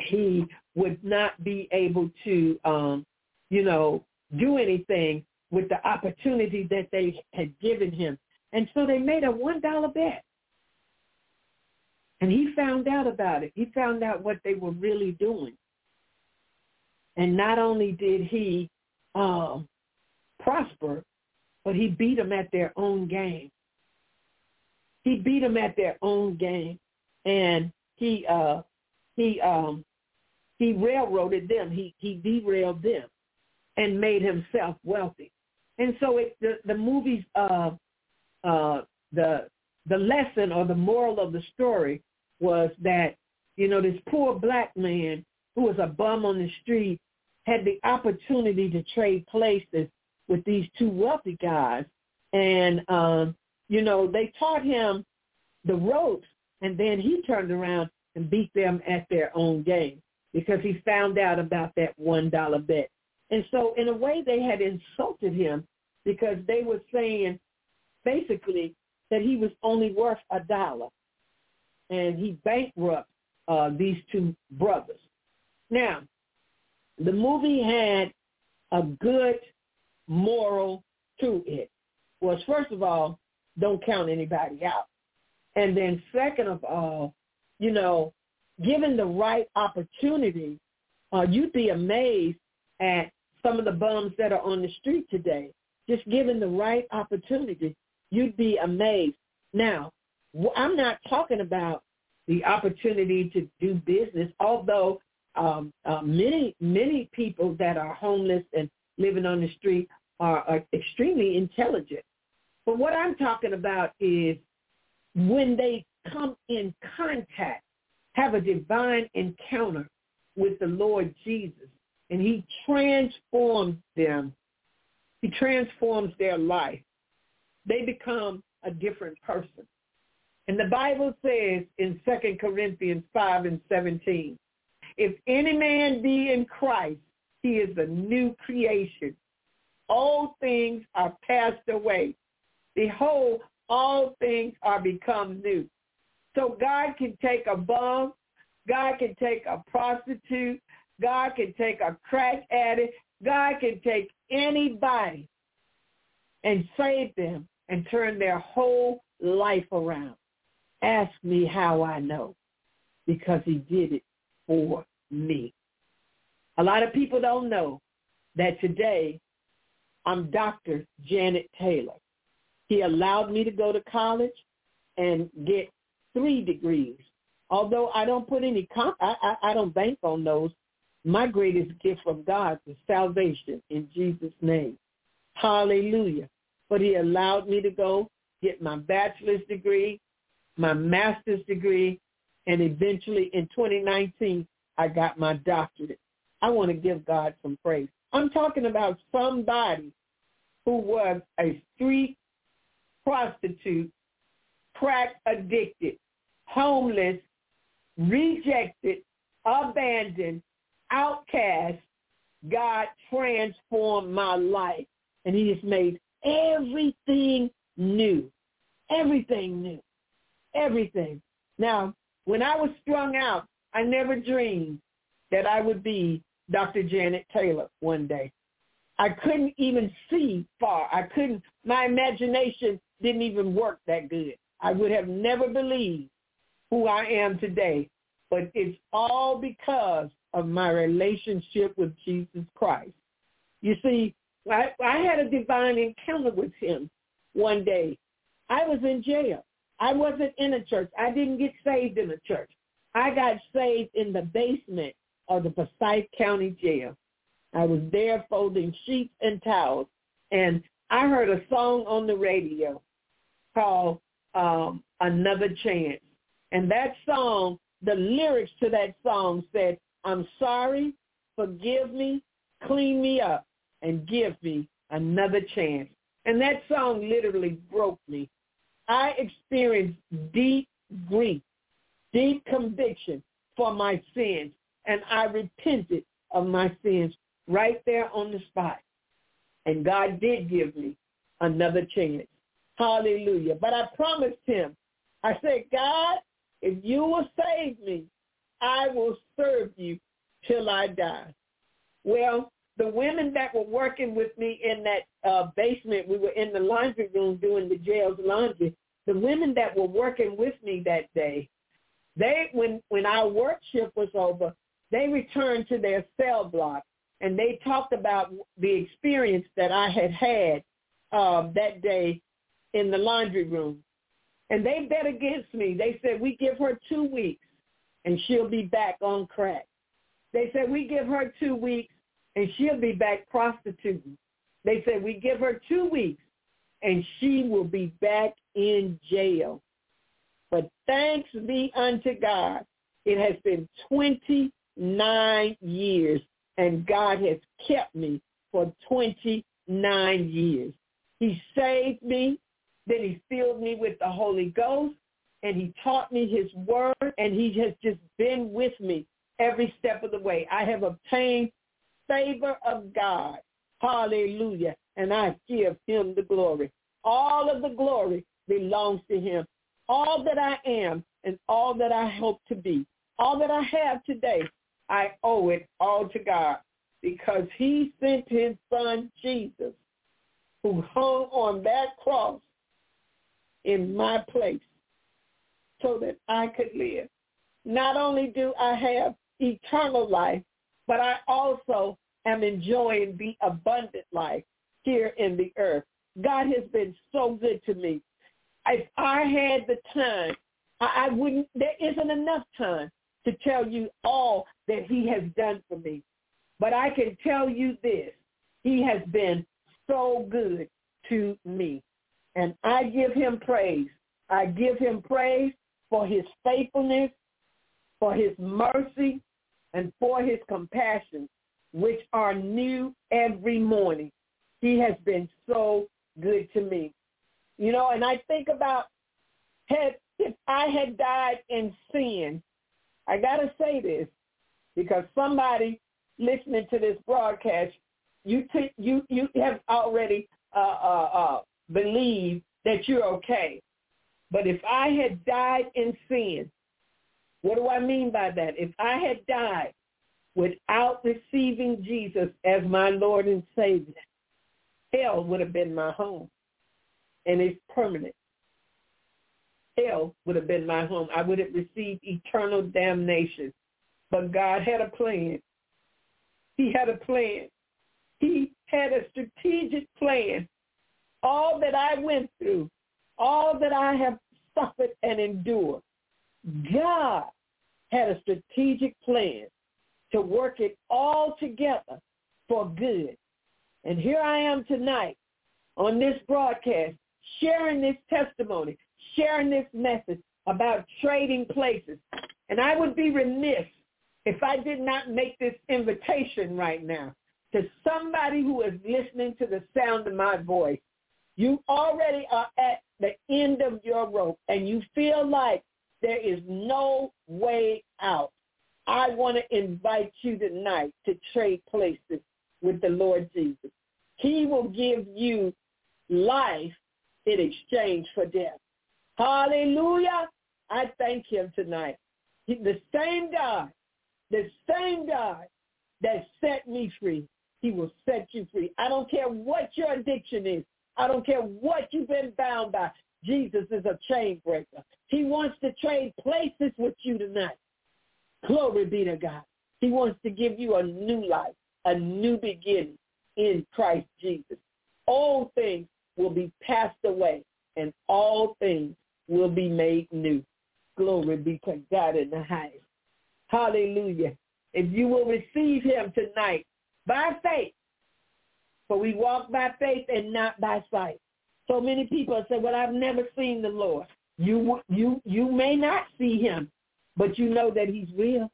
he would not be able to um, you know do anything with the opportunity that they had given him. And so they made a one dollar bet. And he found out about it. He found out what they were really doing. And not only did he um, prosper, but he beat them at their own game. He beat them at their own game, and he uh, he um, he railroaded them. He he derailed them, and made himself wealthy. And so it, the the movie's uh, uh, the the lesson or the moral of the story was that you know this poor black man who was a bum on the street had the opportunity to trade places with these two wealthy guys. And, um, you know, they taught him the ropes, and then he turned around and beat them at their own game because he found out about that $1 bet. And so in a way they had insulted him because they were saying basically that he was only worth a dollar. And he bankrupt uh, these two brothers. Now, the movie had a good moral to it. Was first of all, don't count anybody out. And then second of all, you know, given the right opportunity, uh, you'd be amazed at some of the bums that are on the street today. Just given the right opportunity, you'd be amazed. Now, I'm not talking about the opportunity to do business, although um, uh, many many people that are homeless and living on the street are, are extremely intelligent. But what I'm talking about is when they come in contact, have a divine encounter with the Lord Jesus, and he transforms them. He transforms their life. They become a different person. And the Bible says in 2 Corinthians 5 and 17, if any man be in Christ, he is a new creation. All things are passed away. Behold, all things are become new. So God can take a bum, God can take a prostitute, God can take a crack addict, God can take anybody and save them and turn their whole life around. Ask me how I know, because he did it for me. A lot of people don't know that today I'm Dr. Janet Taylor. He allowed me to go to college and get three degrees. Although I don't put any, comp- I, I, I don't bank on those. My greatest gift from God is salvation in Jesus' name. Hallelujah. But he allowed me to go get my bachelor's degree, my master's degree, and eventually in 2019, I got my doctorate. I want to give God some praise. I'm talking about somebody who was a street prostitute, crack addicted, homeless, rejected, abandoned, outcast. God transformed my life and he has made everything new. Everything new. Everything. Now, when I was strung out, I never dreamed that I would be Dr. Janet Taylor one day. I couldn't even see far. I couldn't, my imagination didn't even work that good. I would have never believed who I am today, but it's all because of my relationship with Jesus Christ. You see, I, I had a divine encounter with him one day. I was in jail. I wasn't in a church. I didn't get saved in a church. I got saved in the basement of the Forsyth County Jail. I was there folding sheets and towels, and I heard a song on the radio called um, Another Chance. And that song, the lyrics to that song said, I'm sorry, forgive me, clean me up, and give me another chance. And that song literally broke me. I experienced deep grief deep conviction for my sins, and I repented of my sins right there on the spot. And God did give me another chance. Hallelujah. But I promised him, I said, God, if you will save me, I will serve you till I die. Well, the women that were working with me in that uh, basement, we were in the laundry room doing the jail's laundry. The women that were working with me that day, they, when, when our work shift was over, they returned to their cell block and they talked about the experience that I had had uh, that day in the laundry room. And they bet against me. They said, we give her two weeks and she'll be back on crack. They said, we give her two weeks and she'll be back prostituting. They said, we give her two weeks and she will be back in jail. But thanks be unto God, it has been 29 years and God has kept me for 29 years. He saved me. Then he filled me with the Holy Ghost and he taught me his word and he has just been with me every step of the way. I have obtained favor of God. Hallelujah. And I give him the glory. All of the glory belongs to him. All that I am and all that I hope to be, all that I have today, I owe it all to God because he sent his son Jesus who hung on that cross in my place so that I could live. Not only do I have eternal life, but I also am enjoying the abundant life here in the earth. God has been so good to me. If I had the time, I, wouldn't, there isn't enough time to tell you all that he has done for me. But I can tell you this, he has been so good to me. And I give him praise. I give him praise for his faithfulness, for his mercy, and for his compassion, which are new every morning. He has been so good to me. You know, and I think about had if I had died in sin, I gotta say this because somebody listening to this broadcast, you t- you you have already uh, uh, uh, believed that you're okay. But if I had died in sin, what do I mean by that? If I had died without receiving Jesus as my Lord and Savior, hell would have been my home. And it's permanent. Hell would have been my home. I would have received eternal damnation. But God had a plan. He had a plan. He had a strategic plan. All that I went through, all that I have suffered and endured, God had a strategic plan to work it all together for good. And here I am tonight on this broadcast sharing this testimony, sharing this message about trading places. And I would be remiss if I did not make this invitation right now to somebody who is listening to the sound of my voice, you already are at the end of your rope and you feel like there is no way out. I want to invite you tonight to trade places with the Lord Jesus. He will give you life in exchange for death. Hallelujah. I thank him tonight. The same God, the same God that set me free he will set you free. I don't care what your addiction is. I don't care what you've been bound by. Jesus is a chain breaker. He wants to trade places with you tonight. Glory be to God. He wants to give you a new life, a new beginning in Christ Jesus. All things will be passed away and all things will be made new. Glory be to God in the highest. Hallelujah. If you will receive him tonight, by faith. For we walk by faith and not by sight. So many people say, well, I've never seen the Lord. You, you, you may not see him, but you know that he's real.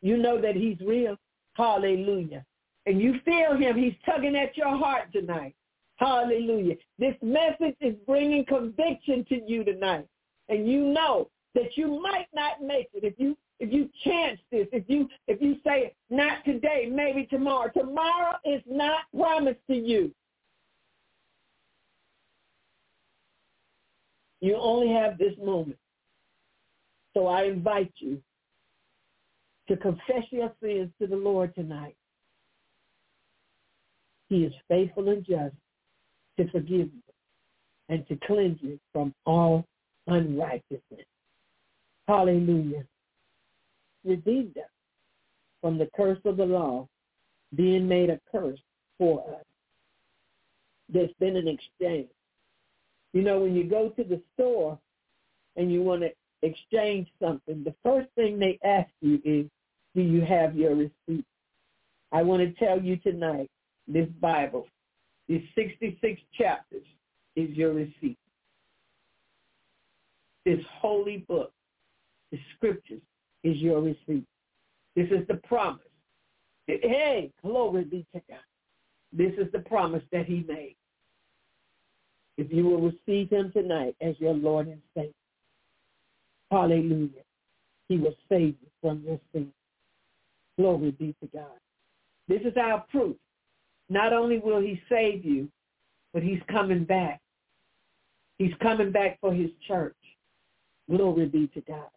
You know that he's real. Hallelujah. And you feel him. He's tugging at your heart tonight. Hallelujah. This message is bringing conviction to you tonight. And you know that you might not make it if you if you chance this, if you if you say not today, maybe tomorrow. Tomorrow is not promised to you. You only have this moment. So I invite you to confess your sins to the Lord tonight. He is faithful and just to forgive you and to cleanse you from all unrighteousness. Hallelujah redeemed us from the curse of the law being made a curse for us. There's been an exchange. You know, when you go to the store and you want to exchange something, the first thing they ask you is, do you have your receipt? I want to tell you tonight, this Bible, these 66 chapters is your receipt. This holy book, the scriptures, is your receipt. This is the promise. Hey, glory be to God. This is the promise that he made. If you will receive him tonight as your Lord and Savior, hallelujah, he will save you from your sins. Glory be to God. This is our proof. Not only will he save you, but he's coming back. He's coming back for his church. Glory be to God.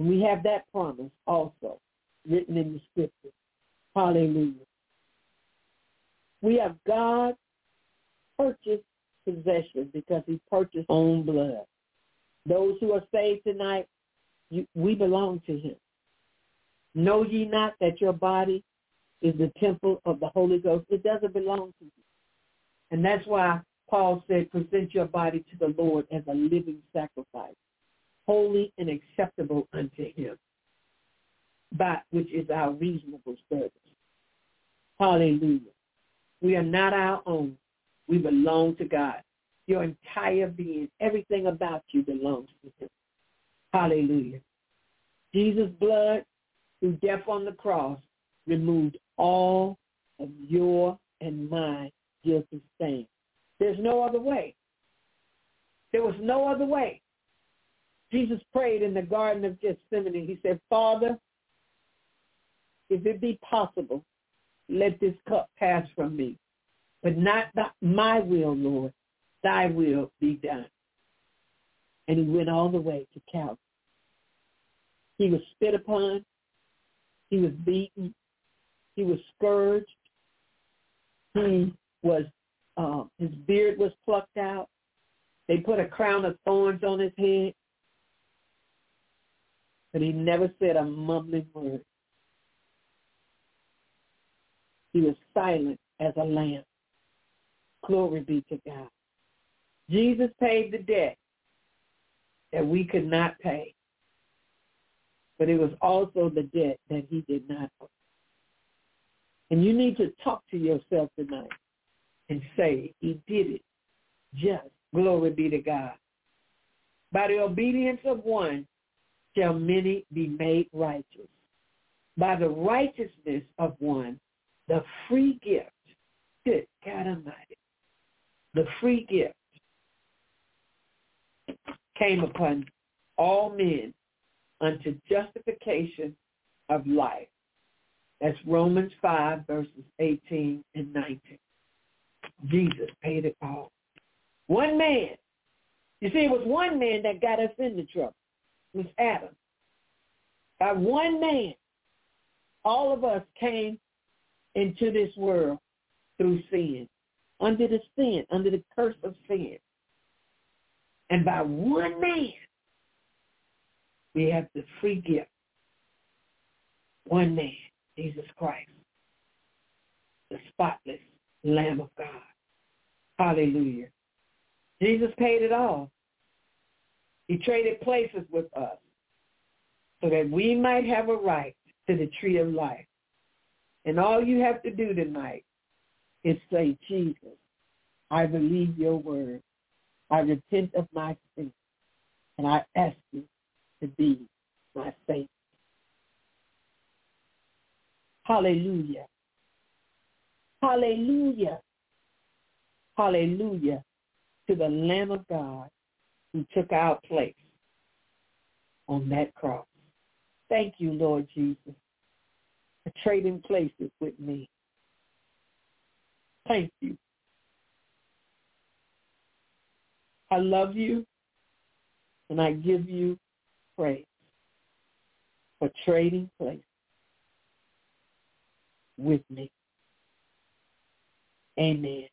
And we have that promise also written in the scripture. Hallelujah. We have God purchased possession because he purchased own blood. Those who are saved tonight, you, we belong to him. Know ye not that your body is the temple of the Holy Ghost? It doesn't belong to you. And that's why Paul said, present your body to the Lord as a living sacrifice, holy and acceptable unto him, but which is our reasonable service. Hallelujah. We are not our own. We belong to God. Your entire being, everything about you belongs to him. Hallelujah. Jesus' blood through death on the cross removed all of your and my guilty stain. There's no other way. There was no other way. Jesus prayed in the Garden of Gethsemane. He said, Father, if it be possible, let this cup pass from me. But not my will, Lord. Thy will be done. And he went all the way to Calvary. He was spit upon. He was beaten. He was scourged. He was, uh, his beard was plucked out. They put a crown of thorns on his head. But he never said a mumbling word. He was silent as a lamb. Glory be to God. Jesus paid the debt that we could not pay. But it was also the debt that he did not owe. And you need to talk to yourself tonight and say, he did it just. Glory be to God. By the obedience of one shall many be made righteous. By the righteousness of one, the free gift, good God Almighty, the free gift came upon all men unto justification of life. That's Romans 5, verses 18 and 19. Jesus paid it all. One man. You see, it was one man that got us into trouble. Was Adam. By one man, all of us came into this world through sin, under the sin, under the curse of sin. And by one man, we have the free gift. One man, Jesus Christ, the spotless Lamb of God. Hallelujah. Jesus paid it all. He traded places with us so that we might have a right to the tree of life. And all you have to do tonight is say, Jesus, I believe your word. I repent of my sin. And I ask you to be my Savior. Hallelujah. Hallelujah. Hallelujah to the Lamb of God who took our place on that cross. Thank you, Lord Jesus, for trading places with me. Thank you. I love you and I give you praise for trading places with me. Amen.